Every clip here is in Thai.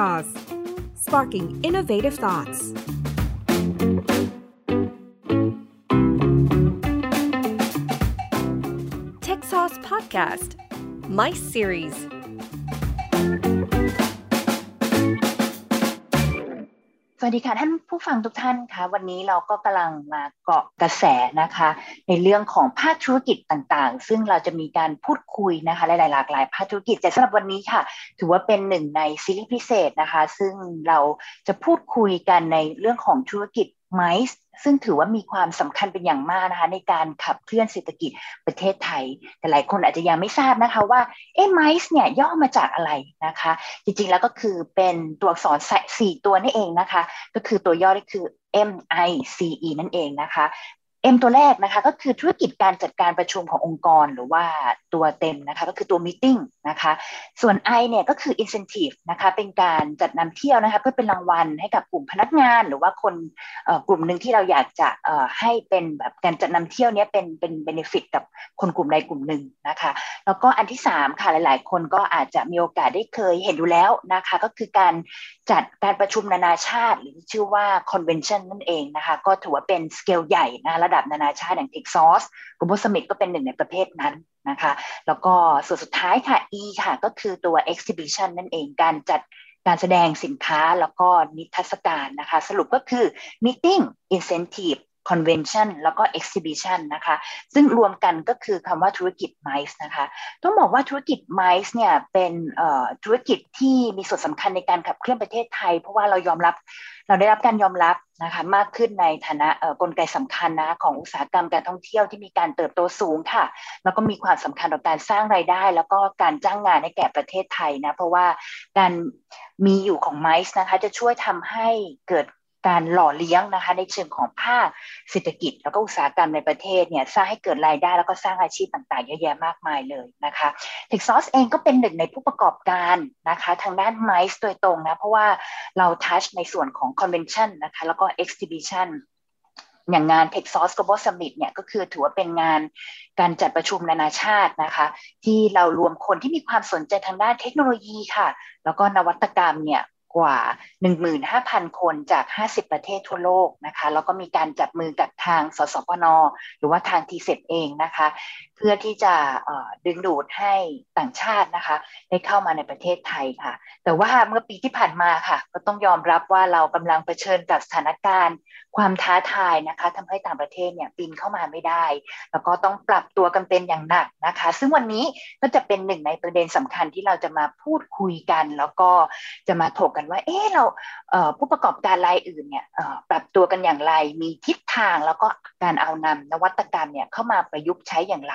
Sauce sparking innovative thoughts. Tech Sauce Podcast. Mice Series สวัสดีค่ะท่านผู้ฟังทุกท่านคะวันนี้เราก็กำลังมาเกาะกระแสนะคะ ในเรื่องของภาคธุรกิจต่างๆ ซึ่งเราจะมีการพูดคุยนะคะหลายๆหลากหลายภาคธุรกิจแต่สำหรับวันนี้ค่ะ ถือว่าเป็นหนึ่งในซีรีส์พิเศษนะคะ ซึ่งเราจะพูดคุยกันในเรื่องของธุรกิจไมซ์ ซึ่งถือว่ามีความสำคัญเป็นอย่างมากนะคะในการขับเคลื่อนเศรษฐกิจประเทศไทย แต่หลายคนอาจจะยังไม่ทราบนะคะว่าเอ๊ะไมซ์เนี่ยย่อมาจากอะไรนะคะ จริงๆแล้วก็คือเป็นตัวอักษรสี่ตัวนี่เองนะคะ ก็คือตัวย่อก็คือ M I C E นั่นเองนะคะ M ตัวแรกนะคะก็คือธุรกิจการจัดการประชุมขององค์กรหรือว่าตัวเต็มนะคะก็คือตัว meeting นะคะส่วน I เนี่ยก็คือ incentive นะคะเป็นการจัดนำเที่ยวนะคะเพื่อเป็นรางวัลให้กับกลุ่มพนักงาน หรือว่าคนกลุ่มหนึ่งที่เราอยากจะให้เป็นแบบการจัดนำเที่ยวนี้เป็นเป็น benefit กับคนกลุ่มใดกลุ่มหนึ่งนะคะแล้วก็อันที่3ค่ะหลาย ๆ คนก็อาจจะมีโอกาสได้เคยเห็นอยู่แล้วนะคะก็คือการจัดการประชุมนานาชาติ หรือชื่อว่า convention นั่นเองนะคะก็ถือว่าเป็นสเกลใหญ่นะระดับนานาชาติอย่าง Texas Global Summit ก็เป็นหนึ่งในประเภทนั้นนะคะ แล้วก็ส่วนสุดท้ายค่ะ E ค่ะ ก็คือตัว exhibition นั่นเองการจัดการแสดงสินค้าแล้วก็นิทรรศการนะคะ สรุปก็คือ meeting incentive convention แล้วก็ exhibition นะคะ ซึ่งรวมกันก็คือคำว่าธุรกิจ MICE นะคะ ต้องบอกว่าธุรกิจ MICE เนี่ยเป็นธุรกิจที่มีส่วนสำคัญในการขับเคลื่อนประเทศไทย เพราะว่าเรายอมรับเราได้รับการยอมรับนะคะมากขึ้นในฐานะกลไกสำคัญนะของอุตสาหกรรมการท่องเที่ยวที่มีการเติบโตสูงค่ะ แล้วก็มีความสำคัญต่อการสร้างรายได้ แล้วก็การจ้างงานให้แก่ประเทศไทยนะเพราะว่าการมีอยู่ของไมซ์นะคะจะช่วยทำให้เกิด การหล่อเลี้ยงนะคะในเชิงของภาคเศรษฐกิจ แล้วก็อุตสาหกรรมในประเทศเนี่ยสร้างให้เกิดรายได้แล้วก็สร้างอาชีพต่างๆเยอะแยะมากมายเลยนะคะเท็กซัสเองก็เป็นหนึ่งในผู้ประกอบการนะคะทางด้าน MICE โดยตรงนะเพราะว่าเรา touch ในส่วนของ convention นะคะแล้วก็ exhibition อย่างงาน Techsauce Global Summit เนี่ยก็คือถือว่าเป็นงานการจัดประชุมนานาชาตินะคะ ที่เรารวมคนที่มีความสนใจทางด้านเทคโนโลยีค่ะ แล้วก็นวัตกรรมเนี่ย กว่า 15,000 คนจาก 50 ประเทศทั่วโลกนะคะ แล้วก็มีการจับมือกับทางสสปน หรือว่าทาง TCEB เองนะคะ พื่อที่จะดึงดูดให้ต่างชาตินะคะ ได้เข้ามาในประเทศไทยค่ะ แต่ว่าเมื่อปีที่ผ่านมาค่ะ ก็ต้องยอมรับว่าเรากำลังเผชิญกับสถานการณ์ ความท้าทายนะคะทำให้ต่างประเทศเนี่ยบินเข้ามาไม่ได้ แล้วก็ต้องปรับตัวกันเป็นอย่างหนักนะคะ ซึ่งวันนี้ก็จะเป็นหนึ่งในประเด็นสำคัญที่เราจะมาพูดคุยกัน แล้วก็จะมาถกกันว่า เออเราผู้ประกอบการรายอื่นเนี่ยปรับตัวกันอย่างไร มีทิศทางแล้วก็การเอานำนวัตกรรมเนี่ยเข้ามาประยุกต์ใช้อย่างไร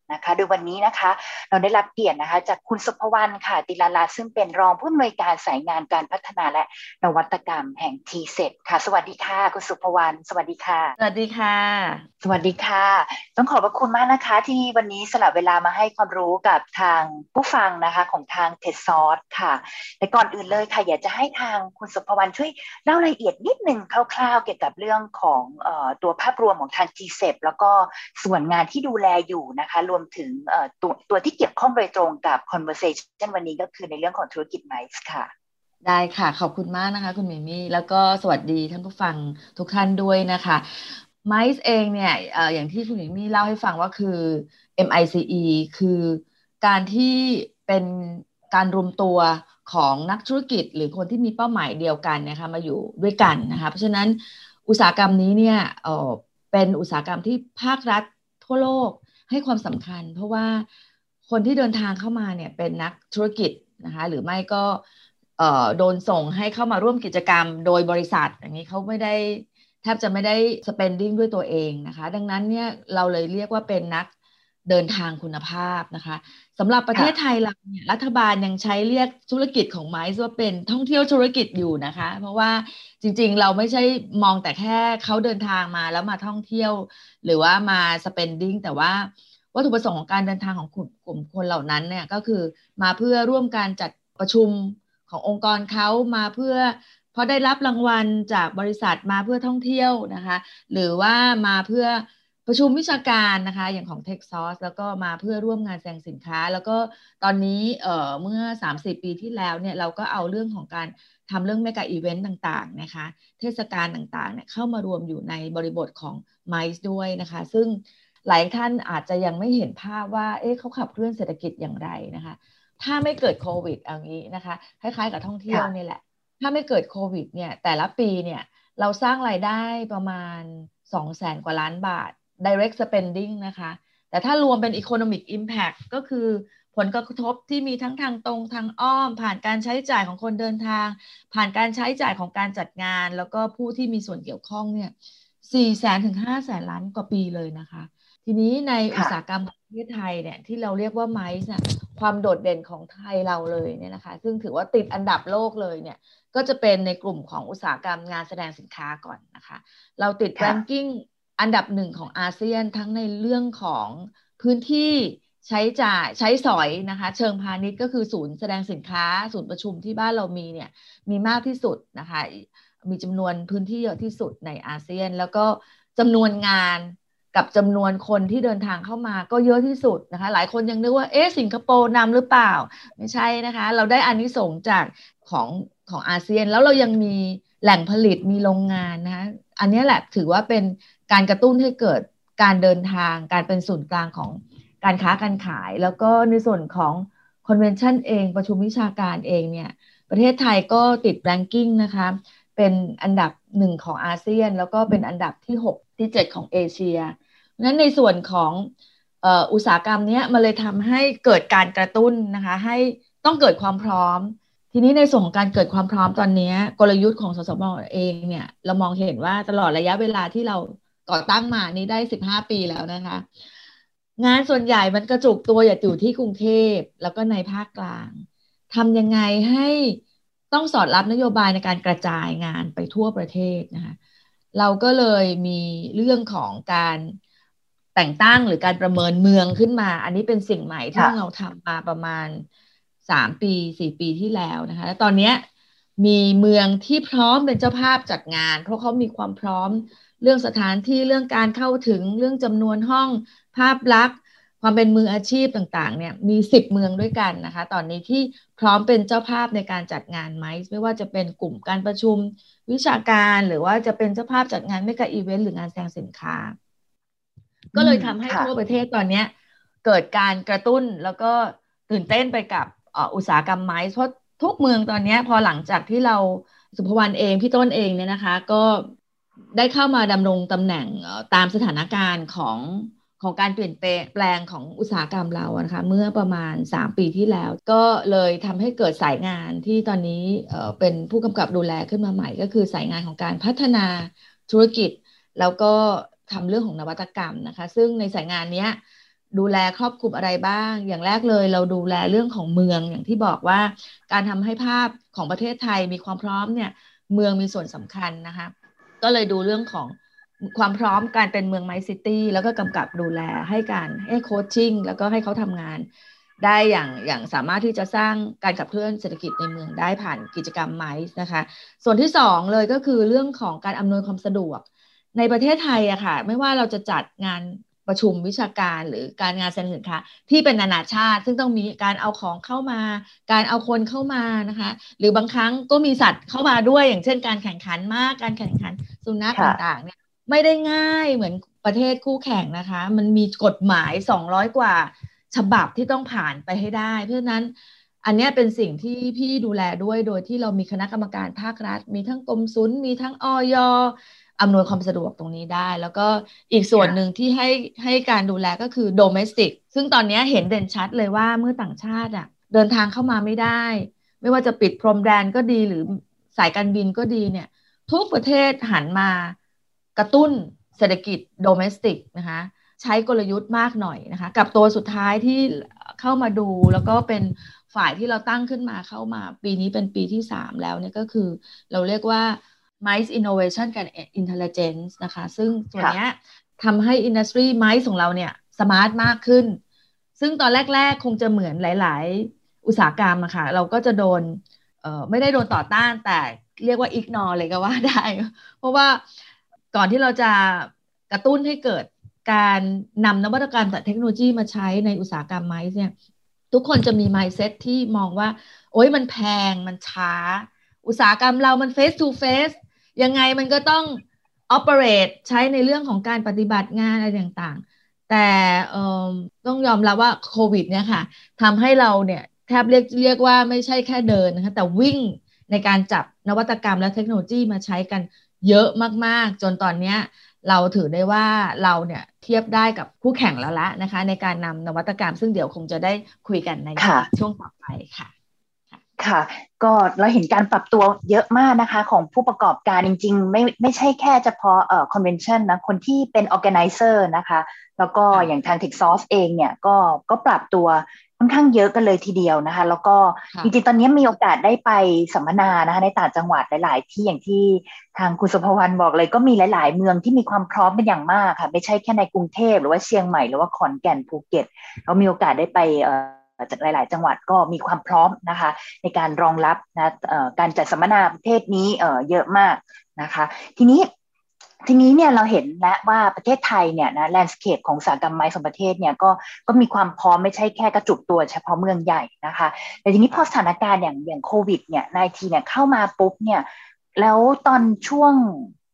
นะคะ โดยวันนี้นะคะ เราได้รับเกียรตินะคะ จากคุณสุภวรรณค่ะ ติลาลาซึ่งเป็นรองผู้อำนวยการสายงานการพัฒนาและนวัตกรรมแห่ง TCEB ค่ะ สวัสดีค่ะ คุณสุภวรรณสวัสดีค่ะ สวัสดีค่ะ สวัสดีค่ะ ต้องขอบพระคุณมากนะคะ ที่วันนี้สละเวลามาให้ความรู้กับทางผู้ฟังนะคะของทาง Techsauce ค่ะแต่ก่อนอื่นเลยค่ะ อยากจะให้ทางคุณสุภวรรณช่วยเล่ารายละเอียดนิดหนึ่งคร่าวๆ เกี่ยวกับเรื่องของอตัวภาพรวมของทาง g ีเซแล้วก็ส่วนงานที่ดูแลอยู่นะคะรวมถึงตัวตัวที่เกี่ยวข้องโดยตรงกับ conversation วันนี้ก็คือในเรื่องของธุรกิจไมซ์ค่ะ ได้ค่ะ ขอบคุณมากนะคะคุณมิมี่ แล้วก็สวัสดีท่านผู้ฟังทุกท่านด้วยนะคะไมซ์เองเนี่ยอย่างที่คุณมิมี่เล่าให้ฟังว่าคือ MICE คือการที่เป็นการรวมตัวของนักธุรกิจหรือคนที่มีเป้าหมายเดียวกันนะคะมาอยู่ด้วยกันนะคะเพราะฉะนั้นอุตสาหกรรมนี้เนี่ยเป็นอุตสาหกรรมที่ภาครัฐทั่วโลก ให้ความสำคัญ เพราะว่าคนที่เดินทางเข้ามาเนี่ยเป็นนักธุรกิจนะคะหรือไม่ก็โดนส่งให้เข้ามาร่วมกิจกรรมโดยบริษัท อย่างนี้เขาไม่ได้แทบจะไม่ได้ spending ด้วยตัวเองนะคะ ดังนั้นเนี่ยเราเลยเรียกว่าเป็นนัก เดินทางคุณภาพนะคะสำหรับประเทศไทยเราเนี่ยรัฐบาลยังใช้เรียกธุรกิจของไม้ว่าเป็นท่องเที่ยวธุรกิจอยู่นะคะ เพราะว่าจริง ๆ เราไม่ใช่มองแต่แค่เขาเดินทางมาแล้วมาท่องเที่ยว หรือว่ามา spending แต่ว่าวัตถุประสงค์ของการเดินทางของกลุ่มกลุ่มคนเหล่านั้นเนี่ยก็คือมาเพื่อร่วมการจัดประชุมขององค์กรเขามาเพื่อพอได้รับรางวัลจากบริษัทมาเพื่อท่องเที่ยวนะคะ หรือว่ามาเพื่อ ประชุมวิชาการนะคะอย่างของ t e x a s แล้วก็มาเพื่อร่วมงานแสดงสินค้า แล้วก็ตอนนี้เอ่อเมื่อ 30 ปีที่แล้วเนี่ยเราก็เอาเรื่องของการทำเรื่องเมกะอีเวนต์ต่างๆนะคะเทศกาลต่างๆเนี่ยเข้ามารวมอยู่ในบริบทของ MICE ด้วยนะคะ ซึ่งหลายท่านอาจจะยังไม่เห็นภาพว่าเอ๊ะเขาขับเคลื่อนเศรษฐกิจอย่างไรนะคะ ถ้าไม่เกิดโควิดอย่างนี้นะคะคล้ายๆกับท่องเที่ยวนี่แหละ ถ้าไม่เกิดโควิดเนี่ยแต่ละปีเนี่ยเราสร้างรายได้ประมาณ 2 0 0แสนกว่าล้านบาท direct spending นะคะ แต่ถ้ารวมเป็น economic impact ก็คือผลกระทบที่มีทั้งทางตรงทางอ้อม ผ่านการใช้จ่ายของคนเดินทาง ผ่านการใช้จ่ายของการจัดงาน แล้วก็ผู้ที่มีส่วนเกี่ยวข้องเนี่ยสี่แสนถึงห้าแสนล้านกว่าปีเลยนะคะ ทีนี้ในอุตสาหกรรมประเทศไทยเนี่ยที่เราเรียกว่าไมซ์เนี่ยความโดดเด่นของไทยเราเลยเนี่ยนะคะ ซึ่งถือว่าติดอันดับโลกเลยเนี่ยก็จะเป็นในกลุ่มของอุตสาหกรรมงานแสดงสินค้าก่อนนะคะ เราติดแรงกิ้ง อันดับหนึ่งของอาเซียนทั้งในเรื่องของพื้นที่ใช้จ่ายใช้สอยนะคะ เชิงพาณิชย์ก็คือศูนย์แสดงสินค้า ศูนย์ประชุมที่บ้านเรามีเนี่ยมีมากที่สุดนะคะ มีจำนวนพื้นที่เยอะที่สุดในอาเซียน แล้วก็จำนวนงานกับจำนวนคนที่เดินทางเข้ามาก็เยอะที่สุดนะคะ หลายคนยังนึกว่าเอ๊ะสิงคโปร์นำหรือเปล่า ไม่ใช่นะคะ เราได้อานิสงส์จากของของอาเซียนแล้วเรายังมีแหล่งผลิตมีโรงงานนะคะอันนี้แหละถือว่าเป็น การกระตุ้นให้เกิดการเดินทาง การเป็นศูนย์กลางของการค้าการขาย แล้วก็ในส่วนของคอนเวนชันเองประชุมวิชาการเองเนี่ยประเทศไทยก็ติดแรงกิ้งนะคะเป็นอันดับหนึ่งของอาเซียน แล้วก็เป็นอันดับที่ 6 ที่ 7 ของเอเชียนั้นในส่วนของอุตสาหกรรมนี้มันเลยทำให้เกิดการกระตุ้นนะคะให้ต้องเกิดความพร้อม ทีนี้ในส่วนของการเกิดความพร้อมตอนนี้กลยุทธ์ของสสบเองเนี่ยเรามองเห็นว่าตลอดระยะเวลาที่เรา ก่อตั้งมานี้ได้15ปีแล้วนะคะ งานส่วนใหญ่มันกระจุกตัวอยู่ที่กรุงเทพแล้วก็ในภาคกลางทำยังไงให้ต้องสอดรับนโยบายในการกระจายงานไปทั่วประเทศนะคะเราก็เลยมีเรื่องของการแต่งตั้งหรือการประเมินเมืองขึ้นมา อันนี้เป็นสิ่งใหม่ที่เราทำมาประมาณสามปีสี่ปีที่แล้วนะคะแล้วตอนนี้มีเมืองที่พร้อมเป็นเจ้าภาพจัดงาน เพราะเขามีความพร้อม เรื่องสถานที่เรื่องการเข้าถึงเรื่องจำนวนห้องภาพลักษณ์ ความเป็นมืออาชีพต่างๆเนี่ยมีสิบเมืองด้วยกันนะคะ ตอนนี้ที่พร้อมเป็นเจ้าภาพในการจัดงานไหมไม่ว่าจะเป็นกลุ่มการประชุมวิชาการหรือว่าจะเป็นเจ้าภาพจัดงานไม่กับอีเวนต์หรืองานแสดงสินค้า ก็เลยทำให้ทั่วประเทศตอนนี้เกิดการกระตุ้นแล้วก็ตื่นเต้นไปกับอุตสาหกรรมไม้เพราะทุกเมืองตอนนี้พอหลังจากที่เราสุภวรรณเองพี่ต้นเองเนี่ยนะคะ ก็ ได้เข้ามาดำรงตำแหน่งตามสถานการณ์ของของการเปลี่ยนแปลงของอุตสาหกรรมเรานะคะเมื่อประมาณ 3 ปีที่แล้ว ก็เลยทำให้เกิดสายงานที่ตอนนี้เป็นผู้กำกับดูแลขึ้นมาใหม่ ก็คือสายงานของการพัฒนาธุรกิจ แล้วก็ทำเรื่องของนวัตกรรมนะคะ ซึ่งในสายงานนี้ดูแลครอบคลุมอะไรบ้าง อย่างแรกเลยเราดูแลเรื่องของเมืองอย่างที่บอกว่า การทำให้ภาพของประเทศไทยมีความพร้อมเนี่ยเมืองมีส่วนสำคัญนะคะ ก็เลยดูเรื่องของความพร้อมการเป็นเมืองไมซิตี้แล้วก็กำกับดูแลให้การให้โคชชิ่งแล้วก็ให้เขาทำงาน ได้อย่างอย่างสามารถที่จะสร้างการขับเคลื่อนเศรษฐกิจในเมืองได้ผ่านกิจกรรมไมซ์นะคะ ส่วนที่สองเลยก็คือเรื่องของการอำนวยความสะดวกในประเทศไทยอะค่ะ ไม่ว่าเราจะจัดงาน ประชุมวิชาการหรือการงานแสดงสินค้าที่เป็นนานาชาติ ซึ่งต้องมีการเอาของเข้ามา การเอาคนเข้ามานะคะ หรือบางครั้งก็มีสัตว์เข้ามาด้วย อย่างเช่น การแข่งขันมากการแข่งขันสุนัขต่างๆเนี่ยไม่ได้ง่ายเหมือนประเทศคู่แข่งนะคะ มันมีกฎหมาย 200 กว่า ฉบับที่ต้องผ่านไปให้ได้ เพราะฉะนั้นอันนี้เป็นสิ่งที่พี่ดูแลด้วยโดยที่เรามีคณะกรรมการภาครัฐ มีทั้งกรมศุลมีทั้งออย อำนวยความสะดวกตรงนี้ได้ แล้วก็อีกส่วนหนึ่งที่ให้ให้การดูแลก็คือโดเมสติกซึ่งตอนนี้เห็นเด่นชัดเลยว่าเมื่อต่างชาติอะเดินทางเข้ามาไม่ได้ ไม่ว่าจะปิดพรมแดนก็ดีหรือสายการบินก็ดีเนี่ย ทุกประเทศหันมากระตุ้นเศรษฐกิจโดเมสติกนะคะใช้กลยุทธ์มากหน่อยนะคะ กับตัวสุดท้ายที่เข้ามาดูแล้วก็เป็นฝ่ายที่เราตั้งขึ้นมาเข้ามา ปีนี้เป็นปีที่ 3 แล้วเนี่ยก็คือเราเรียกว่า Mice Innovation กับ Intelligence นะคะ ซึ่งส่วนนี้ทำให้อินดัสทรีไมซ์ของเราเนี่ยสมาร์ทมากขึ้น ซึ่งตอนแรก ๆ คงจะเหมือนหลาย ๆ อุตสาหกรรมอะค่ะ เราก็จะโดนเอ่อไม่ได้โดนต่อต้านแต่เรียกว่าอิกนอเลยก็ว่าได้ เพราะว่าก่อนที่เราจะกระตุ้นให้เกิดการนำนวัตกรรมแต่เทคโนโลยีมาใช้ในอุตสาหกรรมไม้เนี่ยทุกคนจะมี mindset ที่มองว่า โอ้ยมันแพงมันช้า อุตสาหกรรมเรามัน face to face ยังไงมันก็ต้อง operate ใช้ในเรื่องของการปฏิบัติงานอะไรต่างๆ แต่ต้องยอมรับว่าโควิดเนี่ยค่ะทำให้เราเนี่ยแทบเรียกเรียกว่าไม่ใช่แค่เดินนะคะแต่วิ่งในการจับนวัตกรรมและเทคโนโลยีมาใช้กันเยอะมากๆ จนตอนนี้เราถือได้ว่าเราเนี่ยเทียบได้กับคู่แข่งแล้วละนะคะ ในการนำนวัตกรรมซึ่งเดี๋ยวคงจะได้คุยกันในช่วงต่อไปค่ะ ค่ะ ก็เราเห็นการปรับตัวเยอะมากนะคะ ของผู้ประกอบการจริง ๆ ไม่ไม่ใช่แค่เฉพาะเอ่อ convention นะคนที่เป็น organizer นะคะ แล้วก็อย่างทาง TechSource เองเนี่ยก็ก็ปรับตัวค่อนข้างเยอะกันเลยทีเดียวนะคะ แล้วก็จริงๆตอนนี้มีโอกาสได้ไปสัมมนานะคะในต่างจังหวัดหลาย ๆ ที่อย่างที่ทางคุณสุภวรรณบอกเลยก็มีหลาย ๆ เมืองที่มีความพร้อมเป็นอย่างมากค่ะ ไม่ใช่แค่ในกรุงเทพหรือว่าเชียงใหม่หรือว่าขอนแก่นภูเก็ต เรามีโอกาสได้ไปจาก หลาย ๆ จังหวัดก็มีความพร้อมนะคะ ในการรองรับนะการจัดสัมมนาประเทศนี้เยอะมากนะคะ ทีนี้ทีนี้เนี่ยเราเห็นแล้วว่าประเทศไทยเนี่ยนะแลนด์สเคปของสากรรมไม้สมประเทศเนี่ยก็ก็มีความพร้อมไม่ใช่แค่กระจุกตัวเฉพาะเมืองใหญ่นะคะแต่ทีนี้พอสถานการณ์อย่างอย่างโควิดเนี่ยนายทีเนี่ยเข้ามาปุ๊บเนี่ยแล้วตอนช่วง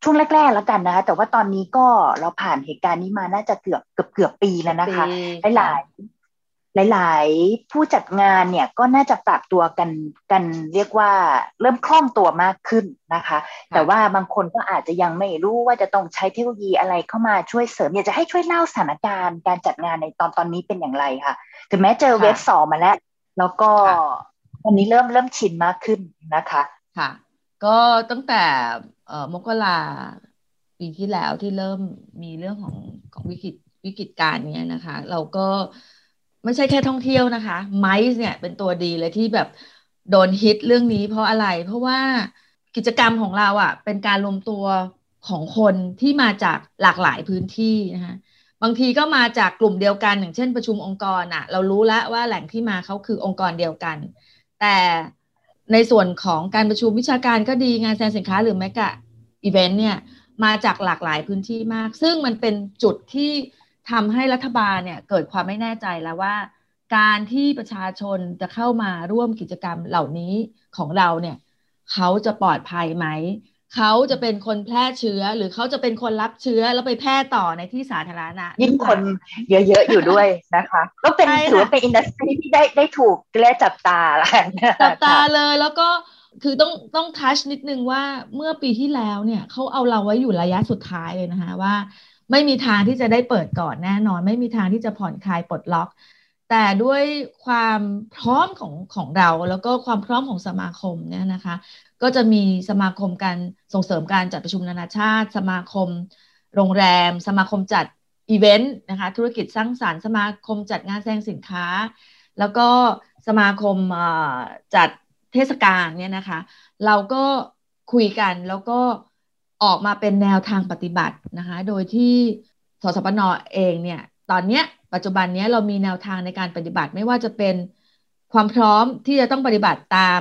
ช่วงแรกๆแล้วกันนะคะแต่ว่าตอนนี้ก็เราผ่านเหตุการณ์นี้มาน่าจะเกือบเกือบเกือบปีแล้วนะคะหลาย หลาย ๆ ผู้จัดงานเนี่ยก็น่าจะปรับตัวกันกันเรียกว่าเริ่มคล่องตัวมากขึ้นนะคะ แต่ว่าบางคนก็อาจจะยังไม่รู้ว่าจะต้องใช้เทคโนโลยีอะไรเข้ามาช่วยเสริม อยากจะให้ช่วยเล่าสถานการณ์การจัดงานในตอนตอนนี้เป็นอย่างไรคะถึงแม้เจอเว็บสองมาแล้ว แล้วก็วันนี้เริ่มเริ่มชินมากขึ้นนะคะค่ะ ก็ตั้งแต่มกราปีที่แล้วที่เริ่มมีเรื่องของของวิกฤตวิกฤตการเนี้ยนะคะ เราก็ ไม่ใช่แค่ท่องเที่ยวนะคะไมซ์เนี่ยเป็นตัวดีเลยที่แบบโดนฮิตเรื่องนี้เพราะอะไร เพราะว่ากิจกรรมของเราอะ่ะ เป็นการรวมตัวของคนที่มาจากหลากหลายพื้นที่นะคะบางทีก็มาจากกลุ่มเดียวกันอย่างเช่นประชุมองค์กรอะ่ะ เรารู้แล้วว่าแหล่งที่มาเขาคือองค์กรเดียวกัน แต่ในส่วนของการประชุมวิชาการก็ดีงานแสดงสินค้าหรือแม้กะอีเวนต์เนี่ยมาจากหลากหลายพื้นที่มาก ซึ่งมันเป็นจุดที่ ทำให้รัฐบาลเนี่ยเกิดความไม่แน่ใจแล้วว่า การที่ประชาชนจะเข้ามาร่วมกิจกรรมเหล่านี้ของเราเนี่ยเขาจะปลอดภัยไหม เขาจะเป็นคนแพร่เชื้อ หรือเขาจะเป็นคนรับเชื้อแล้วไปแพร่ต่อในที่สาธารณะ ยิ่งคนเยอะๆอยู่ด้วยนะคะ ก็เป็นถือว่าเป็นอินดัสทรีที่ได้ได้ถูกเรียกจับตาแล้วจับตาเลยแล้วก็คือต้องต้องทัชนิดนึงว่าเมื่อปีที่แล้วเนี่ยเขาเอาเราไว้อยู่ระยะสุดท้ายเลยนะคะว่า ไม่มีทางที่จะได้เปิดก่อนแน่นอน ไม่มีทางที่จะผ่อนคลายปลดล็อก แต่ด้วยความพร้อมของของเราแล้วก็ความพร้อมของสมาคมเนี่ยนะคะ ก็จะมีสมาคมการส่งเสริมการจัดประชุมนานาชาติ สมาคม โรงแรม สมาคมจัดอีเวนต์นะคะธุรกิจสร้างสรรค์สมาคมจัดงานแสดงสินค้า แล้วก็สมาคมจัดเทศกาลเนี่ยนะคะ เราก็คุยกันแล้วก็ ออกมาเป็นแนวทางปฏิบัตินะคะ โดยที่สสปนเองเนี่ย ตอนนี้ปัจจุบันนี้เรามีแนวทางในการปฏิบัติไม่ว่าจะเป็นความพร้อมที่จะต้องปฏิบัติตาม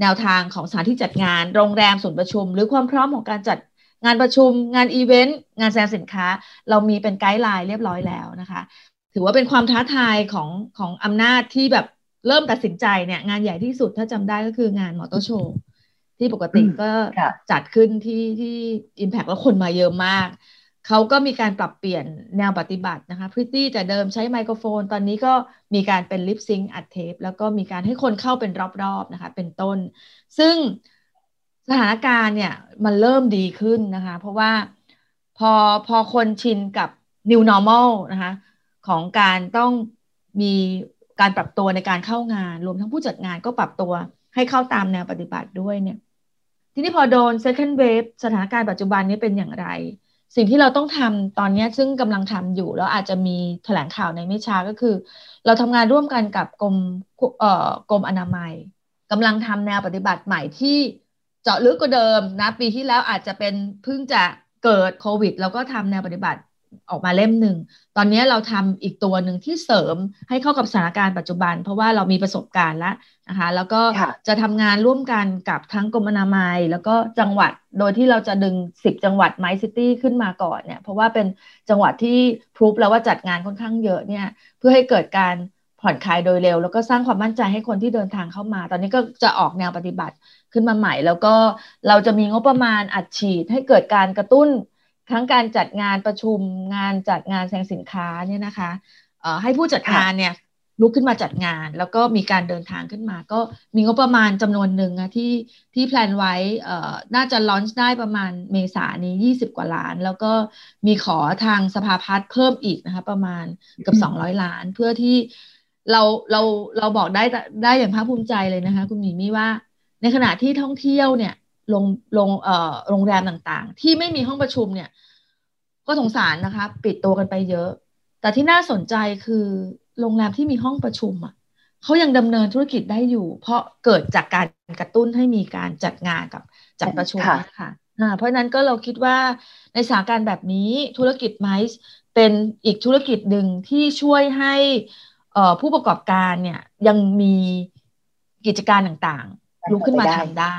แนวทางของสถานที่จัดงาน โรงแรมศูนย์ประชุม หรือความพร้อมของการจัดงานประชุม งานอีเวนต์ งานแสดงสินค้า เรามีเป็น guideline เรียบร้อยแล้วนะคะ ถือว่าเป็นความท้าทายของของอำนาจที่แบบเริ่มตัดสินใจเนี่ยงานใหญ่ที่สุดถ้าจำได้ก็คืองานมอเตอร์โชว์ ที่ปกติก็จัดขึ้นที่ที่ Impact แล้วคนมาเยอะมาก เขาก็มีการปรับเปลี่ยนแนวปฏิบัตินะคะพริตตี้แต่เดิมใช้ไมโครโฟน ตอนนี้ก็มีการเป็น lip sync อัดเทป แล้วก็มีการให้คนเข้าเป็นรอบๆนะคะ เป็นต้น ซึ่งสถานการณ์เนี่ยมันเริ่มดีขึ้นนะคะ เพราะว่าพอพอคนชินกับ new normal นะคะของการต้องมีการปรับตัวในการเข้างาน รวมทั้งผู้จัดงานก็ปรับตัวให้เข้าตามแนวปฏิบัติด้วยเนี่ย ทีนี้พอโดน second wave สถานการณ์ปัจจุบันนี้เป็นอย่างไร สิ่งที่เราต้องทำตอนนี้ซึ่งกำลังทำอยู่ แล้วอาจจะมีแถลงข่าวในไม่ช้าก็คือ เราทำงานร่วมกันกับกรมเอ่อกรมอนามัยกำลังทำแนวปฏิบัติใหม่ที่เจาะลึกกว่าเดิมนะ ปีที่แล้วอาจจะเป็นเพิ่งจะเกิดโควิด แล้วก็ทำแนวปฏิบัติออกมาเล่มหนึ่ง ตอนนี้เราทำอีกตัวหนึ่งที่เสริมให้เข้ากับสถานการณ์ปัจจุบัน เพราะว่าเรามีประสบการณ์แล้วนะคะแล้วก็จะทำงานร่วมกันกับทั้งกรมอนามัย แล้วก็จังหวัดโดยที่เราจะดึง 10 จังหวัดไมซิตี้ขึ้นมาก่อนเนี่ยเพราะว่าเป็นจังหวัดที่พรูฟแล้วว่าจัดงานค่อนข้างเยอะเนี่ยเพื่อให้เกิดการผ่อนคลายโดยเร็ว แล้วก็สร้างความมั่นใจให้คนที่เดินทางเข้ามา ตอนนี้ก็จะออกแนวปฏิบัติขึ้นมาใหม่ แล้วก็เราจะมีงบประมาณอัดฉีดให้เกิดการกระตุ้น ทั้งการจัดงานประชุมงานจัดงานแสดงสินค้าเนี่ยนะคะให้ผู้จัดงานเนี่ยลุกขึ้นมาจัดงาน แล้วก็มีการเดินทางขึ้นมา ก็มีงบประมาณจำนวนหนึ่งนะที่ที่แพลนไว้น่าจะลอนช์ได้ประมาณเมษานี้ 20 กว่าล้าน แล้วก็มีขอทางสภาพัฒน์เพิ่มอีกนะคะประมาณเกือบ200 ล้าน เพื่อที่เราเราเราบอกได้ได้อย่างภาคภูมิใจเลยนะคะ คุณหมีมี่ว่า ในขณะที่ท่องเที่ยวเนี่ย ลงลงเอ่อโรงแรมต่างๆ ที่ไม่มีห้องประชุมเนี่ย ก็สงสารนะคะ ปิดตัวกันไปเยอะ แต่ที่น่าสนใจคือโรงแรมที่มีห้องประชุมอะเขายังดำเนินธุรกิจได้อยู่ เพราะเกิดจากการกระตุ้นให้มีการจัดงานกับจัดประชุมนะคะเพราะนั้นก็เราคิดว่าในสถานการณ์แบบนี้ธุรกิจไมซ์เป็นอีกธุรกิจหนึ่งที่ช่วยให้ผู้ประกอบการเนี่ยยังมีกิจการต่างๆลุกขึ้นมาทำได้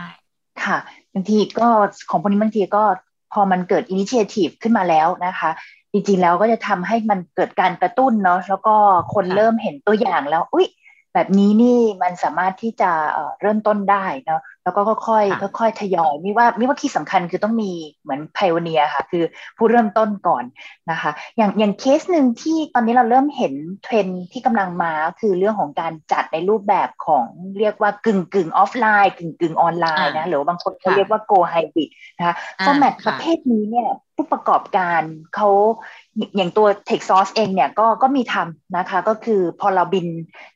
ค่ะ บางทีก็ของพวกนี้บางทีก็พอมันเกิดอินิเชทีฟขึ้นมาแล้วนะคะจริงๆแล้วก็จะทำให้มันเกิดการกระตุ้นเนาะแล้วก็คนเริ่มเห็นตัวอย่างแล้ว อุ๊ย แบบนี้นี่มันสามารถที่จะเริ่มต้นได้เนาะ แล้วก็ค่อยๆค่อยๆทยอยมีว่ามีว่าที่สำคัญคือต้องมีเหมือน pioneer ค่ะ คือผู้เริ่มต้นก่อนนะคะ อย่างอย่างเคสหนึ่งที่ตอนนี้เราเริ่มเห็นเทรนที่กำลังมาคือเรื่องของการจัดในรูปแบบของเรียกว่ากึ่งกึ่งออฟไลน์กึ่งกึ่งออนไลน์นะหรือบางคนเขาเรียกว่า go hybrid นะคะ format ประเภทนี้เนี่ยผู้ประกอบการเขาอย่างตัว Techsauce เองเนี่ยก็ก็มีทำนะคะ ก็คือพอเราบิน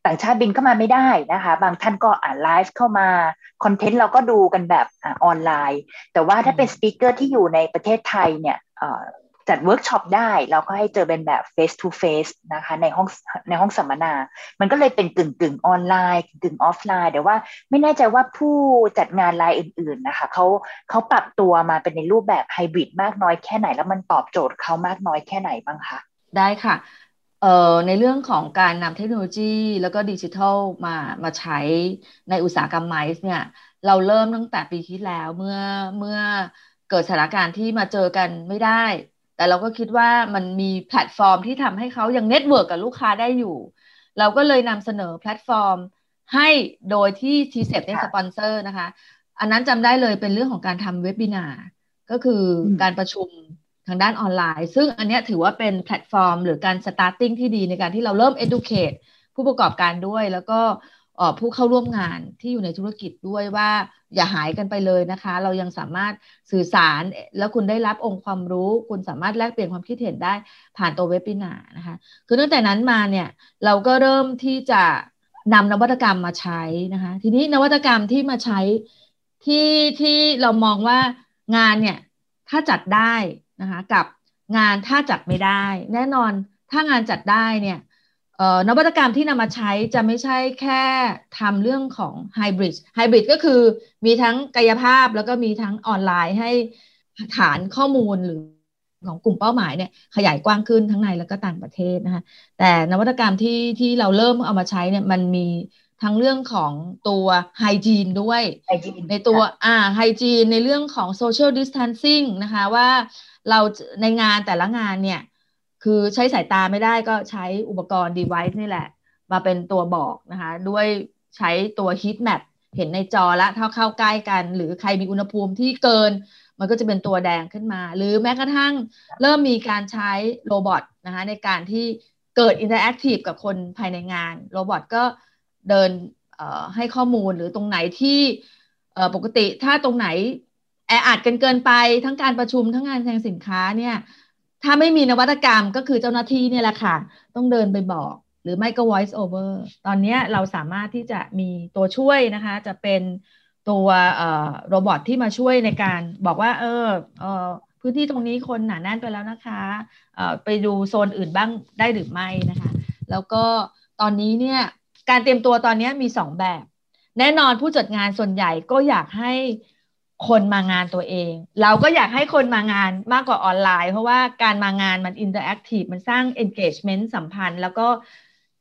ต่างชาติบินเข้ามาไม่ได้นะคะ บางท่านก็อ่านไลฟ์เข้ามา content เราก็ดูกันแบบออนไลน์ แต่ว่าถ้าเป็น speaker ที่อยู่ในประเทศไทยเนี่ยจัดเวิร์กช็อปได้ เราก็ให้เจอเป็นแบบ face to face นะคะในห้องในห้องสัมมนา มันก็เลยเป็นกึ่งกึ่งออนไลน์กึ่งออฟไลน์ แต่ว่าไม่แน่ใจว่าผู้จัดงานรายอื่น ๆนะคะเขาเขาปรับตัวมาเป็นในรูปแบบไฮบริดมากน้อยแค่ไหน แล้วมันตอบโจทย์เขามากน้อยแค่ไหนบ้างคะได้ค่ะ เอ่อในเรื่องของการนำเทคโนโลยีแล้วก็ดิจิทัลมามาใช้ในอุตสาหกรรม MICE เนี่ยเราเริ่มตั้งแต่ปีที่แล้วเมื่อเมื่อเกิดสถานการณ์ที่มาเจอกันไม่ได้ แต่เราก็คิดว่ามันมีแพลตฟอร์มที่ทำให้เขายัง network กับลูกค้าได้อยู่ เราก็เลยนำเสนอแพลตฟอร์มให้โดยที่ TCEB เป็นสปอนเซอร์นะคะ อันนั้นจำได้เลยเป็นเรื่องของการทำ webinar ก็คือการประชุม ทางด้านออนไลน์ ซึ่งอันนี้ถือว่าเป็นแพลตฟอร์ม หรือการ starting ที่ดีในการที่เราเริ่ม educate ผู้ประกอบการด้วย แล้วก็ผู้เข้าร่วมงานที่อยู่ในธุรกิจด้วยว่าอย่าหายกันไปเลยนะคะ เรายังสามารถสื่อสารแล้วคุณได้รับองค์ความรู้ คุณสามารถแลกเปลี่ยนความคิดเห็นได้ผ่านตัว webinar นะคะ คือตั้งแต่นั้นมาเนี่ยเราก็เริ่มที่จะนำนวัตกรรมมาใช้นะคะ ทีนี้นวัตกรรมที่มาใช้ที่ที่เรามองว่างานเนี่ยถ้าจัดได้ นะคะกับงานถ้าจัดไม่ได้ แน่นอนถ้างานจัดได้เนี่ยนวัตกรรมที่นำมาใช้จะไม่ใช่แค่ทำเรื่องของไฮบริดไฮบริดก็คือมีทั้งกายภาพแล้วก็มีทั้งออนไลน์ให้ฐานข้อมูลหรือของกลุ่มเป้าหมายเนี่ยขยายกว้างขึ้นทั้งในแล้วก็ต่างประเทศนะคะแต่นวัตกรรมที่ที่เราเริ่มเอามาใช้เนี่ยมันมีทั้งเรื่องของตัวไฮจีนด้วย ในตัวอ่าไฮจีนในเรื่องของโซเชียลดิสทันซิ่งนะคะว่า เราในงานแต่ละงานเนี่ย คือใช้สายตาไม่ได้ก็ใช้อุปกรณ์ device นี่แหละ มาเป็นตัวบอกนะคะ ด้วยใช้ตัว heat map เห็นในจอแล้วถ้าเข้าใกล้กัน หรือใครมีอุณหภูมิที่เกิน มันก็จะเป็นตัวแดงขึ้นมา หรือแม้กระทั่งเริ่มมีการใช้ robot นะคะในการที่เกิด interactive กับคนภายในงาน robot ก็เดินให้ข้อมูลหรือตรงไหนที่ปกติถ้าตรงไหน แออัดกันเกินไปทั้งการประชุมทั้งงานแสดงสินค้าเนี่ย ถ้าไม่มีนวัตกรรมก็คือเจ้าหน้าที่เนี่ยแหละค่ะ ต้องเดินไปบอก หรือไม่ก็ voice over ตอนนี้เราสามารถที่จะมีตัวช่วยนะคะ จะเป็นตัว robot ที่มาช่วยในการบอกว่า เออเออพื้นที่ตรงนี้คนหนาแน่นไปแล้วนะคะไปดูโซนอื่นบ้างได้หรือไม่นะคะ แล้วก็ตอนนี้เนี่ยการเตรียมตัวตอนนี้มี 2 แบบ แน่นอนผู้จัดงานส่วนใหญ่ก็อยากให้ คนมางานตัวเอง เราก็อยากให้คนมางานมากกว่าออนไลน์ เพราะว่าการมางานมัน interactive มันสร้าง engagement สัมพันธ์ แล้วก็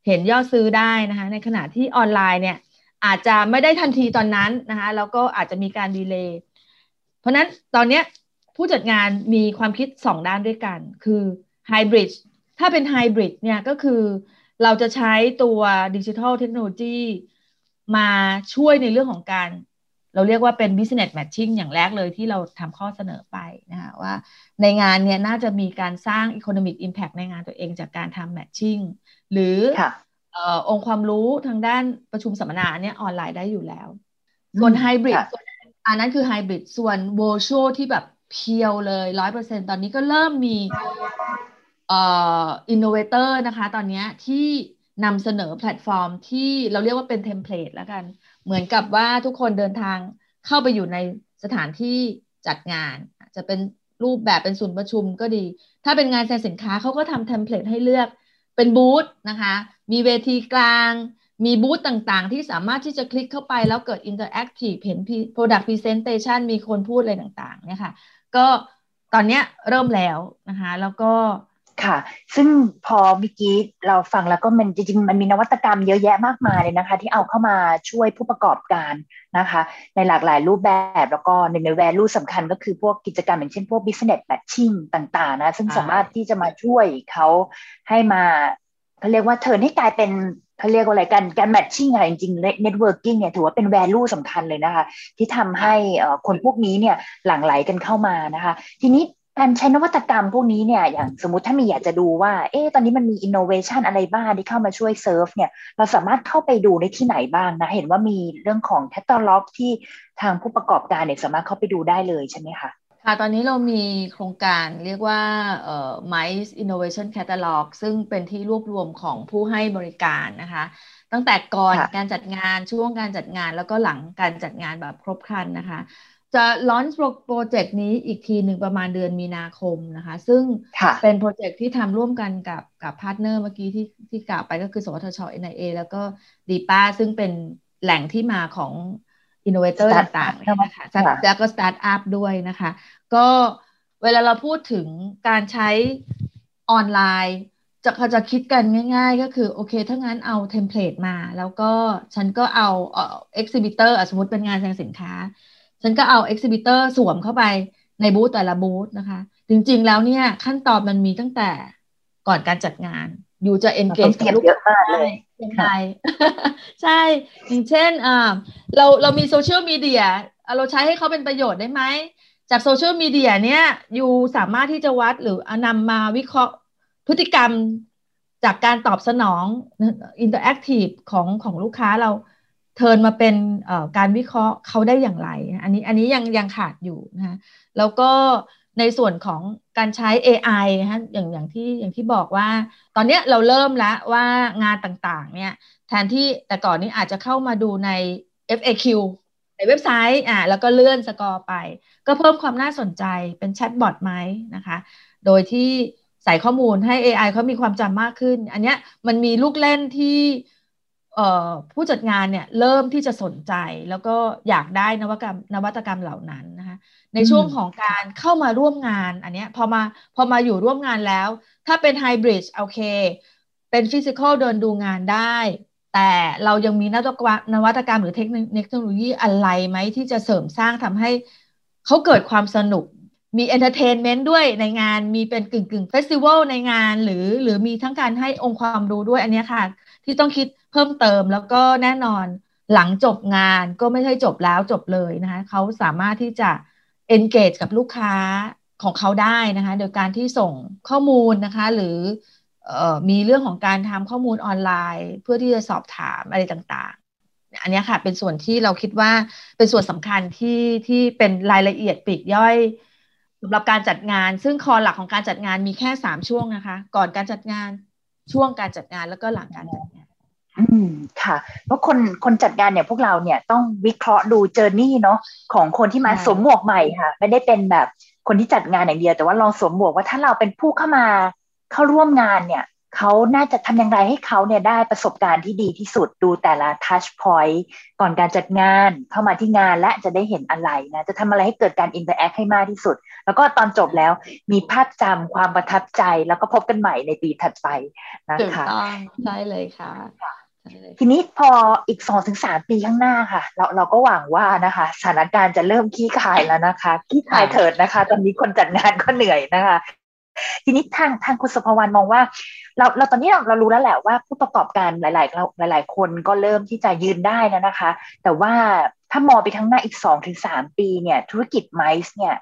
เห็นยอดซื้อได้นะคะ ในขณะที่ออนไลน์เนี่ยอาจจะไม่ได้ทันทีตอนนั้นนะคะแล้วก็อาจจะมีการดีเลย์เพราะนั้นตอนนี้ผู้จัดงานมีความคิด 2 ด้านด้วยกัน คือไฮบริดถ้าเป็นไฮบริดเนี่ยก็คือเราจะใช้ตัวดิจิทัลเทคโนโลยีมาช่วยในเรื่องของการ เราเรียกว่าเป็น business matching อย่างแรกเลยที่เราทำข้อเสนอไปนะคะว่าในงานเนี่ยน่าจะมีการสร้าง economic impact ในงานตัวเองจากการทำ matching หรือองค์ความรู้ทางด้านประชุมสัมมนาเนี่ยออนไลน์ได้อยู่แล้ว ส่วนไฮบริดอันนั้นคือไฮบริดส่วน virtual ที่แบบ pure เลยร้อยเปอร์เซ็นตอนนี้ก็เริ่มมีเอ่อ innovator นะคะ ตอนนี้ที่นำเสนอแพลตฟอร์มที่เราเรียกว่าเป็น template แล้วกัน เหมือนกับว่าทุกคนเดินทางเข้าไปอยู่ในสถานที่จัดงาน จะเป็นรูปแบบเป็นศูนย์ประชุมก็ดี ถ้าเป็นงานแสดงสินค้าเขาก็ทำ template ให้เลือกเป็นบูธนะคะ มีเวทีกลาง มีบูธต่างๆ ที่สามารถที่จะคลิกเข้าไปแล้วเกิด interactive เห็น Product Presentation มีคนพูดอะไรต่างๆ เนี่ยค่ะ ก็ตอนนี้เริ่มแล้วนะคะ แล้วก็ ค่ะ ซึ่งพอเมื่อกี้เราฟังแล้วก็มันจริงๆมันมีนวัตกรรมเยอะแยะมากมายเลยนะคะ ที่เอาเข้ามาช่วยผู้ประกอบการนะคะ ในหลากหลายรูปแบบแล้วก็หนึ่งใน value สำคัญก็คือพวกกิจกรรมอย่างเช่นพวก business matching ต่างๆนะซึ่งสามารถที่จะมาช่วยเขาให้มาเขาเรียกว่า turn ให้กลายเป็นเขาเรียกว่าอะไรกันการ matching อะไรจริงๆ networking เนี่ยถือว่าเป็น value สำคัญเลยนะคะ ที่ทำให้คนพวกนี้เนี่ยหลั่งไหลกันเข้ามานะคะ ทีนี้ การใช้นวัตกรรมพวกนี้เนี่ยอย่างสมมติถ้ามีอยากจะดูว่า เอ๊ะตอนนี้มันมีอินโนเวชันอะไรบ้างที่เข้ามาช่วยเซิร์ฟเนี่ยเราสามารถเข้าไปดูในที่ไหนบ้างนะ เห็นว่ามีเรื่องของแคตตาล็อกที่ทางผู้ประกอบการเนี่ยสามารถเข้าไปดูได้เลยใช่ไหมคะค่ะตอนนี้เรามีโครงการเรียกว่าเอ่อ Mice Innovation Catalog ซึ่งเป็นที่รวบรวมของผู้ให้บริการนะคะ ตั้งแต่ก่อนการจัดงานช่วงการจัดงานแล้วก็หลังการจัดงานแบบครบครันนะคะ จะ launch โปรเจกต์นี้อีกทีหนึ่งประมาณเดือนมีนาคมนะคะ ซึ่งเป็นโปรเจกต์ที่ทำร่วมกันกับกับ partner เมื่อกี้ที่ที่กล่าวไปก็คือ สวทช NIA แล้วก็ดีป้าซึ่งเป็นแหล่งที่มาของ innovator ต่างๆนะคะแล้วก็สตาร์ทอัพด้วยนะคะ ก็เวลาเราพูดถึงการใช้ออนไลน์จะเขาจะคิดกันง่าย ๆ ก็คือโอเค ถ้างั้นเอา template มา แล้วก็ฉันก็เอา exhibitor สมมติเป็นงานแสดงสินค้า ฉันก็เอา exhibitor สวมเข้าไปในบูธแต่ละบูธนะคะ จริงๆแล้วเนี่ย ขั้นตอนมันมีตั้งแต่ก่อนการจัดงาน ยูจะ engage กับลูกค้าเลยยังไงใช่ อย่างเช่นอ่าเราเรามีโซเชียลมีเดียเราใช้ให้เขาเป็นประโยชน์ได้ไหม จากโซเชียลมีเดียเนี้ยอยู่สามารถที่จะวัดหรือนำมาวิเคราะห์พฤติกรรมจากการตอบสนอง interactive ของของลูกค้าเรา turn มาเป็นการวิเคราะห์เขาได้อย่างไร อันนี้อันนี้ยังยังขาดอยู่นะแล้วก็ในส่วนของการใช้ AI นะฮะอย่างอย่างที่อย่างที่บอกว่า ตอนนี้เราเริ่มแล้วว่างานต่างๆ เนี่ยแทนที่แต่ก่อนนี้อาจจะเข้ามาดูใน FAQ ในเว็บไซต์อ่าแล้วก็เลื่อนสกอร์ไป ก็เพิ่มความน่าสนใจเป็นแชทบอทไหมนะคะ โดยที่ใส่ข้อมูลให้ AI เขามีความจำมากขึ้น อันนี้มันมีลูกเล่นที่ ผู้จัดงานเนี่ยเริ่มที่จะสนใจแล้วก็อยากได้นวัตกรรมนวัตกรรมเหล่านั้นนะคะในช่วงของการเข้ามาร่วมงานอันนี้พอมาพอมาอยู่ร่วมงานแล้ว ถ้าเป็นไฮบริดโอเค เป็น physical เดินดูงานได้ แต่เรายังมีนวัตกรรมหรือเทคโนโลยีอะไรไหมที่จะเสริมสร้างทำให้เขาเกิดความสนุกมี entertainment ด้วยในงานมีเป็นกึ่งกึ่ง festival ในงานหรือหรือมีทั้งการให้องค์ความรู้ด้วยอันนี้ค่ะ ที่ต้องคิดเพิ่มเติมแล้วก็แน่นอนหลังจบงานก็ไม่ใช่จบแล้วจบเลยนะคะเขาสามารถที่จะ engage กับลูกค้าของเขาได้นะคะโดยการที่ส่งข้อมูลนะคะ หรืออมีเรื่องของการทำข้อมูลออนไลน์ เพื่อที่จะสอบถามอะไรต่างๆ อันนี้ค่ะเป็นส่วนที่เราคิดว่าเป็นส่วนสำคัญที่ที่เป็นรายละเอียดปีกย่อยสำหรับการจัดงาน ซึ่งคอหลักของการจัดงานมีแค่สามช่วงนะคะ ก่อนการจัดงานช่วงการจัดงานแล้วก็หลังการจัดงาน อืมค่ะเพราะคนคนจัดงานเนี่ยพวกเราเนี่ยต้องวิเคราะห์ดู journey เนาะของคนที่มาสวมหมวกใหม่ค่ะ ไม่ได้เป็นแบบคนที่จัดงานอย่างเดียว แต่ว่าลองสวมหมวกว่าถ้าเราเป็นผู้เข้ามาเข้าร่วมงานเนี่ยเขาน่าจะทำอย่างไรให้เขาเนี่ยได้ประสบการณ์ที่ดีที่สุดดูแต่ละ touchpoint ก่อนการจัดงานเข้ามาที่งานและจะได้เห็นอะไรนะ จะทำอะไรให้เกิดการ interact ให้มากที่สุด แล้วก็ตอนจบแล้วมีภาพจำความประทับใจแล้วก็พบกันใหม่ในปีถัดไปนะคะใช่เลยค่ะ ทีนี้พออีกสองถึงสามปีข้างหน้าค่ะ เราเราก็หวังว่านะคะสถานการณ์จะเริ่มขี้คายแล้วนะคะขี้คายเถิดนะคะ ตอนนี้คนจัดงานก็เหนื่อยนะคะ ทีนี้ทางทางคุณสุภวรรณมองว่า เราเราตอนนี้เราเรารู้แล้วแหละว่าผู้ประกอบการหลายๆเราหลาย ๆ คนก็เริ่มที่จะยืนได้แล้วนะคะ แต่ว่าถ้ามองไปข้างหน้าอีกสองถึงสามปีเนี่ยธุรกิจไมซ์เนี่ย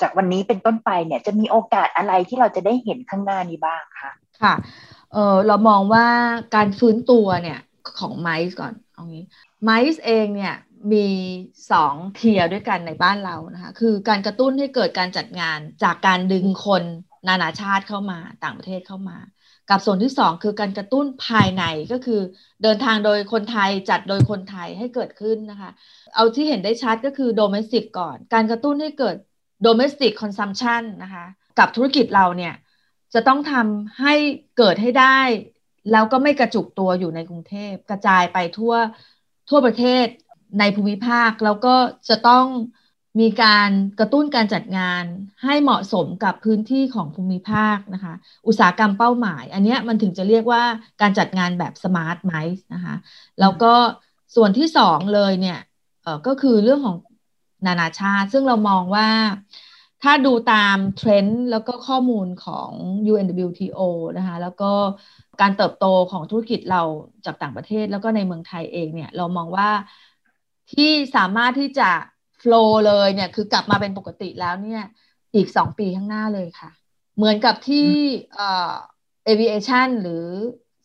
จากวันนี้เป็นต้นไปเนี่ยจะมีโอกาสอะไรที่เราจะได้เห็นข้างหน้านี้บ้างคะค่ะ เออเรามองว่าการฟื้นตัวเนี่ยของไมซ์ก่อนเอางี้ไมซ์เองเนี่ยมีสองเทียด้วยกันในบ้านเรานะคะคือการกระตุ้นให้เกิดการจัดงานจากการดึงคนนานาชาติเข้ามาต่างประเทศเข้ามา กับส่วนที่สองคือการกระตุ้นภายในก็คือ เดินทางโดยคนไทยจัดโดยคนไทยให้เกิดขึ้นนะคะ เอาที่เห็นได้ชัดก็คือ domestic ก่อน การกระตุ้นให้เกิด domestic consumption นะคะ กับธุรกิจเราเนี่ย จะต้องทำให้เกิดให้ได้ แล้วก็ไม่กระจุกตัวอยู่ในกรุงเทพกระจายไปทั่วทั่วประเทศในภูมิภาค แล้วก็จะต้องมีการกระตุ้นการจัดงานให้เหมาะสมกับพื้นที่ของภูมิภาคนะคะ อุตสาหกรรมเป้าหมาย อันนี้มันถึงจะเรียกว่าการจัดงานแบบ smart MICE นะคะแล้วก็ส่วนที่สองเลยเนี่ยก็คือเรื่องของนานาชาติ ซึ่งเรามองว่า ถ้าดูตามเทรนด์แล้วก็ข้อมูลของ UNWTO นะคะแล้วก็การเติบโตของธุรกิจเราจากต่างประเทศแล้วก็ในเมืองไทยเองเนี่ยเรามองว่าที่สามารถที่จะโฟล์เลยเนี่ยคือกลับมาเป็นปกติแล้วเนี่ยอีกสองปีข้างหน้าเลยค่ะ เหมือนกับที่เอ่อ aviation หรือ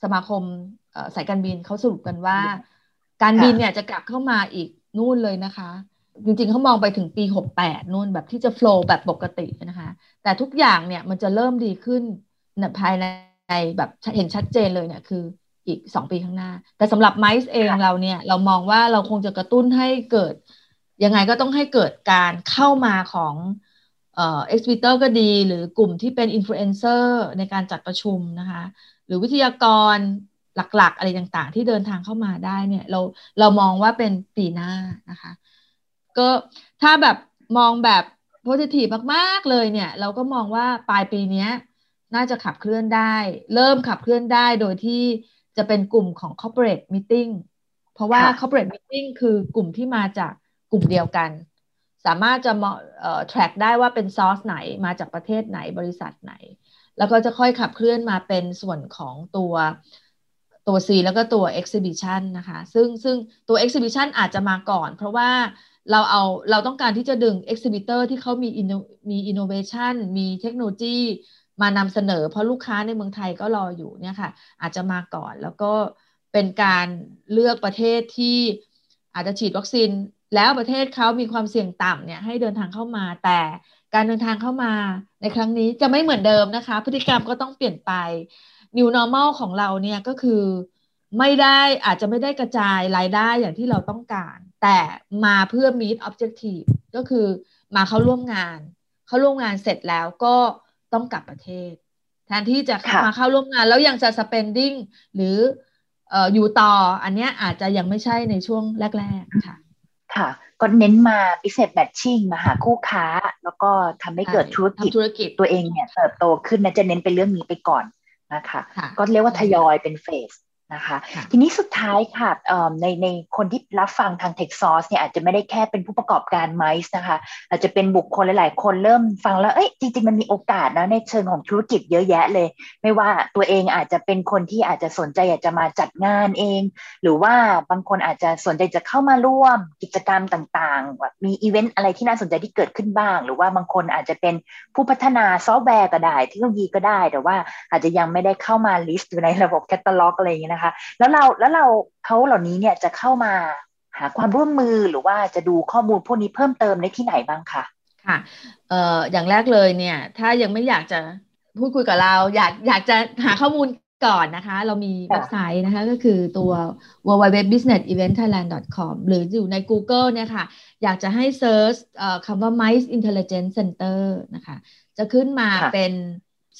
สมาคมสายการบินเขาสรุปกันว่า การบินเนี่ยจะกลับเข้ามาอีกนู่นเลยนะคะ จริงๆเขามองไปถึงปี 68นู่นแบบที่จะโฟล์แบบปกตินะคะ แต่ทุกอย่างเนี่ยมันจะเริ่มดีขึ้นภายในแบบเห็นชัดเจนเลยเนี่ยคืออีก2ปีข้างหน้า แต่สำหรับไมซ์เองเราเนี่ยเรามองว่าเราคงจะกระตุ้นให้เกิด ยังไงก็ต้องให้เกิดการเข้ามาของเอ่อ exhibitor ก็ดีหรือกลุ่มที่เป็นอินฟลูเอนเซอร์ในการจัดประชุมนะคะ หรือวิทยากรหลักๆ อะไรต่างๆ ที่เดินทางเข้ามาได้เนี่ยเราเรามองว่าเป็นปีหน้านะคะ ก็ถ้าแบบมองแบบ positive มากๆเลยเนี่ย เราก็มองว่าปลายปีนี้น่าจะขับเคลื่อนได้ เริ่มขับเคลื่อนได้โดยที่จะเป็นกลุ่มของ corporate meeting เพราะว่า corporate meeting คือกลุ่มที่มาจากกลุ่มเดียวกัน สามารถจะเอ่อ track ได้ว่าเป็นซอสไหนมาจากประเทศไหนบริษัทไหน แล้วก็จะค่อยขับเคลื่อนมาเป็นส่วนของตัวตัว C แล้วก็ตัว exhibition นะคะ ซึ่งซึ่งตัว exhibition อาจจะมาก่อน เพราะว่า เราเอาเราต้องการที่จะดึง exhibitor ที่เขามีมี innovation มีเทคโนโลยีมานำเสนอ เพราะลูกค้าในเมืองไทยก็รออยู่เนี่ยค่ะ อาจจะมาก่อนแล้วก็เป็นการเลือกประเทศที่อาจจะฉีดวัคซีน แล้วประเทศเขามีความเสี่ยงต่ำเนี่ยให้เดินทางเข้ามา แต่การเดินทางเข้ามาในครั้งนี้จะไม่เหมือนเดิมนะคะ พฤติกรรมก็ต้องเปลี่ยนไป New Normal ของเราเนี่ยก็คือไม่ได้อาจจะไม่ได้กระจายรายได้อย่างที่เราต้องการ แต่มาเพื่อ meet objective ก็คือมาเข้าร่วมงาน เข้าร่วมงานเสร็จแล้วก็ต้องกลับประเทศ แทนที่จะมาเข้าร่วมงานแล้วยังจะ spending หรืออยู่ต่ออันนี้อาจจะยังไม่ใช่ในช่วงแรก ๆ ค่ะ ค่ะก็เน้นมา business matching มาหาคู่ค้า แล้วก็ทำให้เกิดธุรกิจรกิจตัวเองเนี่ยเติบโตขึ้นนะจะเน้นไปเรื่องนี้ไปก่อนนะคะ ก็เรียกว่าทยอยเป็นเฟส นะคะ ทีนี้สุดท้ายค่ะในในคนที่รับฟังทาง t e คซอสเนี่ยอาจจะไม่ได้แค่เป็นผู้ประกอบการไมซ์นะคะ อาจจะเป็นบุคคลหลาย ๆ คนเริ่มฟังแล้วเอ้ยจริง ๆ มันมีโอกาสนะในเชิงของธุรกิจเยอะแยะเลย ไม่ว่าตัวเองอาจจะเป็นคนที่อาจจะสนใจอยากจะมาจัดงานเอง หรือว่าบางคนอาจจะสนใจจะเข้ามาร่วมกิจกรรมต่างๆแบบมีอีเวนต์อะไรที่น่าสนใจที่เกิดขึ้นบ้าง หรือว่าบางคนอาจจะเป็นผู้พัฒนาซอฟต์แวร์ก็ได้เทคโนโลยีก็ได้ แต่ว่าอาจจะยังไม่ได้เข้ามา list อยู่ในระบบแคตตาล็อกอะไรอย่างเงี้ยนะคะ แล้วเราแล้วเราเขาเหล่านี้เนี่ยจะเข้ามาหาความร่วมมือหรือว่าจะดูข้อมูลพวกนี้เพิ่มเติมในที่ไหนบ้างคะค่ะเอ่ออย่างแรกเลยเนี่ย ถ้ายังไม่อยากจะพูดคุยกับเรา อยากอยากจะหาข้อมูลก่อนนะคะ เรามีเว็บไซต์นะคะก็คือตัว www.businesseventthailand.com หรืออยู่ใน Google เนี่ยค่ะ อยากจะให้เซิร์ชคำว่า Mice Intelligence Center นะคะ จะขึ้นมาเป็น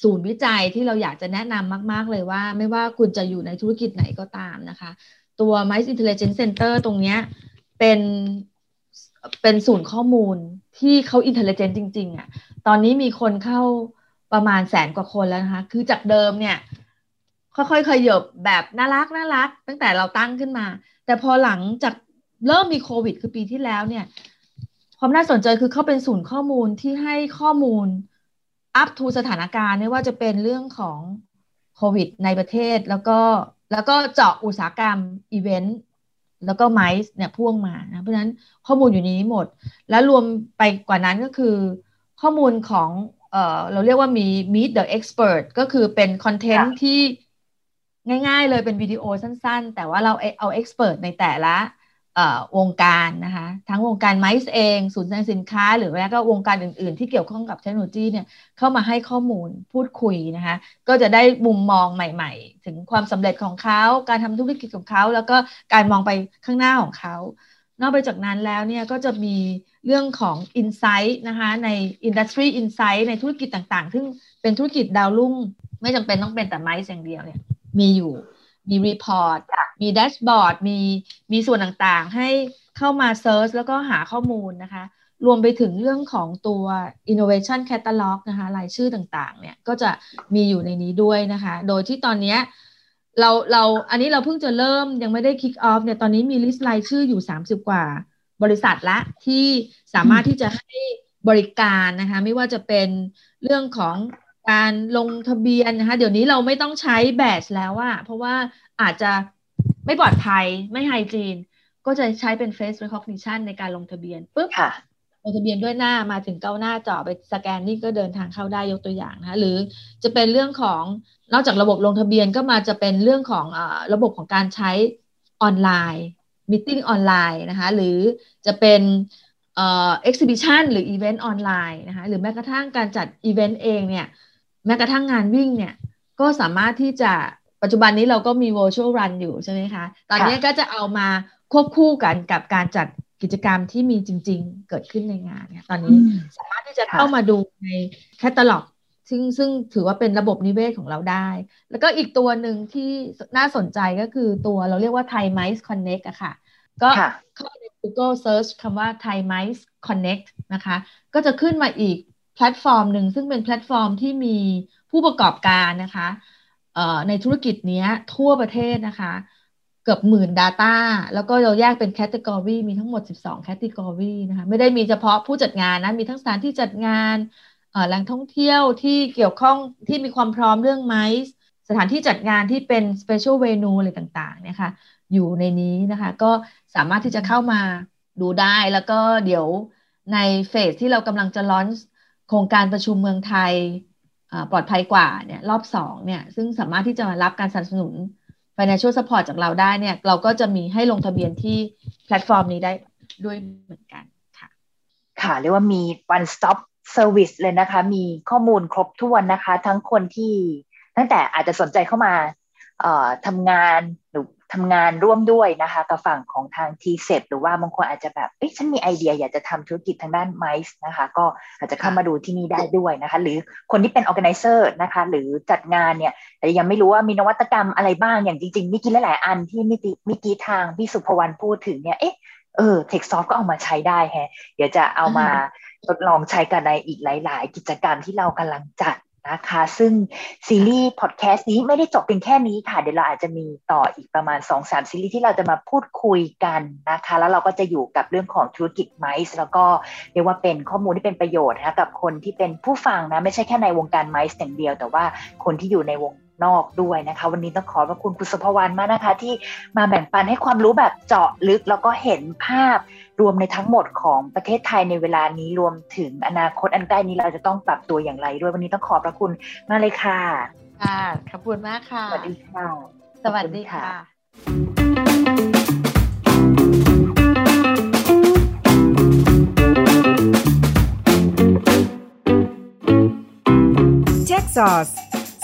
ศูนย์วิจัยที่เราอยากจะแนะนำมาก ๆ เลยว่า ไม่ว่าคุณจะอยู่ในธุรกิจไหนก็ตามนะคะ ตัว Mice Intelligence Center ตรงเนี้ยเป็นเป็นศูนย์ข้อมูลที่เขาอินเทลเจนต์จริง ๆอะ่ะ ตอนนี้มีคนเข้าประมาณแสนกว่าคนแล้วนะคะ คือจากเดิมเนี่ย ค่อยๆขยบแบบน่ารักน่ารัก ตั้งแต่เราตั้งขึ้นมา แต่พอหลังจากเริ่มมีโควิด คือปีที่แล้วเนี่ย ความน่าสนใจคือเขาเป็นศูนย์ข้อมูลที่ให้ข้อมูล อัพทูสถานการณ์ไม่ว่าจะเป็นเรื่องของโควิดในประเทศแล้วก็แล้วก็เจาะอุตสาหกรรมอีเวนต์แล้วก็ไมซ์เนี่ยพ่วงมานะเพราะฉะนั้นข้อมูลอยู่ในนี้หมด แล้วรวมไปกว่านั้นก็คือ ข้อมูลของเอ่อเราเรียกว่ามี meet the expert ก็คือเป็นคอนเทนต์ที่ง่ายๆเลยเป็นวิดีโอสั้นๆ แต่ว่าเราเอา expert ในแต่ละ วงการนะคะทั้งวงการไมซ์เองศูนย์แสดงสินค้า หรือแม้ก็วงการอื่น ๆ ที่เกี่ยวข้องกับเทคโนโลยีเนี่ยเข้ามาให้ข้อมูลพูดคุยนะคะก็จะได้มุมมองใหม่ ๆ ถึงความสำเร็จของเขา การทำธุรกิจของเขา แล้วก็การมองไปข้างหน้าของเขา นอกไปจากนั้นแล้วเนี่ยก็จะมีเรื่องของ Insight นะคะใน Industry Insight ในธุรกิจต่างๆ ซึ่งเป็นธุรกิจดาวรุ่ง ไม่จำเป็นต้องเป็นแต่ MICE อย่างเดียวเนี่ยมีอยู่ มี report มี dashboard มีมีส่วนต่างๆ ให้เข้ามา search แล้วก็หาข้อมูลนะคะ รวมไปถึงเรื่องของตัว innovation catalog นะคะรายชื่อต่างๆ เนี่ยก็จะมีอยู่ในนี้ด้วยนะคะ โดยที่ตอนนี้เราเราอันนี้เราเพิ่งจะเริ่มยังไม่ได้ kick off เนี่ยตอนนี้มีลิสต์รายชื่ออยู่ 30 กว่าบริษัทละที่สามารถที่จะให้บริการนะคะ ไม่ว่าจะเป็นเรื่องของ การลงทะเบียนนะคะเดี๋ยวนี้เราไม่ต้องใช้แบชแล้วอะเพราะว่าอาจจะไม่ปลอดภัยไม่ hygiene ก็จะใช้เป็น face recognition ในการลงทะเบียนปุ๊บลงทะเบียนด้วยหน้ามาถึงเก้าหน้าจอไปสแกนนี่ก็เดินทางเข้าได้ยกตัวอย่างนะหรือจะเป็นเรื่องของนอกจากระบบลงทะเบียนก็มาจะเป็นเรื่องของอระบบของการใช้ออนไลน์ meeting ออนไลน์นะคะหรือจะเป็น exhibition หรืออีเวนต์ออนไลน์นะคะหรือแม้กระทั่งการจัดอีเวนต์เองเนี่ย แม้กระทั่งงานวิ่งเนี่ย ก็สามารถที่จะปัจจุบันนี้เราก็มี virtual run อยู่ใช่ไหมคะ ตอนนี้ก็จะเอามาควบคู่กันกับการจัดกิจกรรมที่มีจริง ๆ เกิดขึ้นในงานเนี่ย ตอนนี้สามารถที่จะเข้ามาดูในแคตตาล็อกซึ่งซึ่งถือว่าเป็นระบบนิเวศของเราได้ แล้วก็อีกตัวหนึ่งที่น่าสนใจก็คือตัวเราเรียกว่า Thai Mice Connect อะค่ะ ก็เข้าใน Google Search คำว่า Thai Mice Connect นะคะ ก็จะขึ้นมาอีก แพลตฟอร์มหนึ่งซึ่งเป็นแพลตฟอร์มที่มีผู้ประกอบการนะคะในธุรกิจนี้ทั่วประเทศนะคะ เกือบหมื่น Data แล้วก็เราแยกเป็น category มีทั้งหมด 12 category นะคะไม่ได้มีเฉพาะผู้จัดงานนะมีทั้งสถานที่จัดงานแหล่งท่องเที่ยวที่เกี่ยวข้องที่มีความพร้อมเรื่องไมซ์สถานที่จัดงานที่เป็น special venue อะไรต่างๆเนี่ยค่ะอยู่ในนี้นะคะ ก็สามารถที่จะเข้ามาดูได้แล้วก็เดี๋ยวในเฟสที่เรากำลังจะลอน โครงการประชุมเมืองไทยปลอดภัยกว่าเนี่ยรอบสองเนี่ยซึ่งสามารถที่จะรับการสนับสนุน financial support จากเราได้เนี่ยเราก็จะมีให้ลงทะเบียนที่แพลตฟอร์มนี้ได้ด้วยเหมือนกันค่ะค่ะเรียกว่ามี one stop service เลยนะคะ มีข้อมูลครบถ้วนนะคะ ทั้งคนที่ตั้งแต่อาจจะสนใจเข้ามาทำงาน ทำงานร่วมด้วยนะคะกับฝั่งของทางทีเส็บหรือว่าบางคนอาจจะแบบเอ้ยฉันมีไอเดียอยากจะทำธุรกิจทางด้านไมซ์นะคะ ก็อาจจะเข้ามาดูที่นี่ได้ด้วยนะคะ หรือคนที่เป็น organizer นะคะ หรือจัดงานเนี่ยแต่ยังไม่รู้ว่ามีนวัตกรรมอะไรบ้างอย่างจริงๆมีกี่หลายๆอันที่เมื่อกี้ทางพี่สุภวรรณพูดถึงเนี่ยเอ๊ะเออเทคซอฟก็เอามาใช้ได้แฮะ เดี๋ยวจะเอามาทดลองใช้กันในอีกหลาย ๆ กิจกรรมที่เรากำลังจัด นะคะ ซึ่งซีรีส์พอดแคสต์นี้ไม่ได้จบเพียงแค่นี้ค่ะ เดี๋ยวเราอาจจะมีต่ออีกประมาณ 2-3 ซีรีส์ที่เราจะมาพูดคุยกันนะคะ แล้วเราก็จะอยู่กับเรื่องของธุรกิจไมซ์แล้วก็เรียกว่าเป็นข้อมูลที่เป็นประโยชน์นะกับคนที่เป็นผู้ฟังนะ ไม่ใช่แค่ในวงการไมซ์อย่างเดียว แต่ว่าคนที่อยู่ในวง นอกด้วยนะคะ วันนี้ต้องขอบพระคุณคุณสุภวรรณมากนะคะ ที่มาแบ่งปันให้ความรู้แบบเจาะลึกแล้วก็เห็นภาพรวมในทั้งหมดของประเทศไทยในเวลานี้รวมถึงอนาคตอันใกล้นี้เราจะต้องปรับตัวอย่างไรด้วยวันนี้ต้องขอบพระคุณมากเลยค่ะค่ะขอบคุณมากค่ะ สวัสดีค่ะ สวัสดีค่ะ Tech Sauce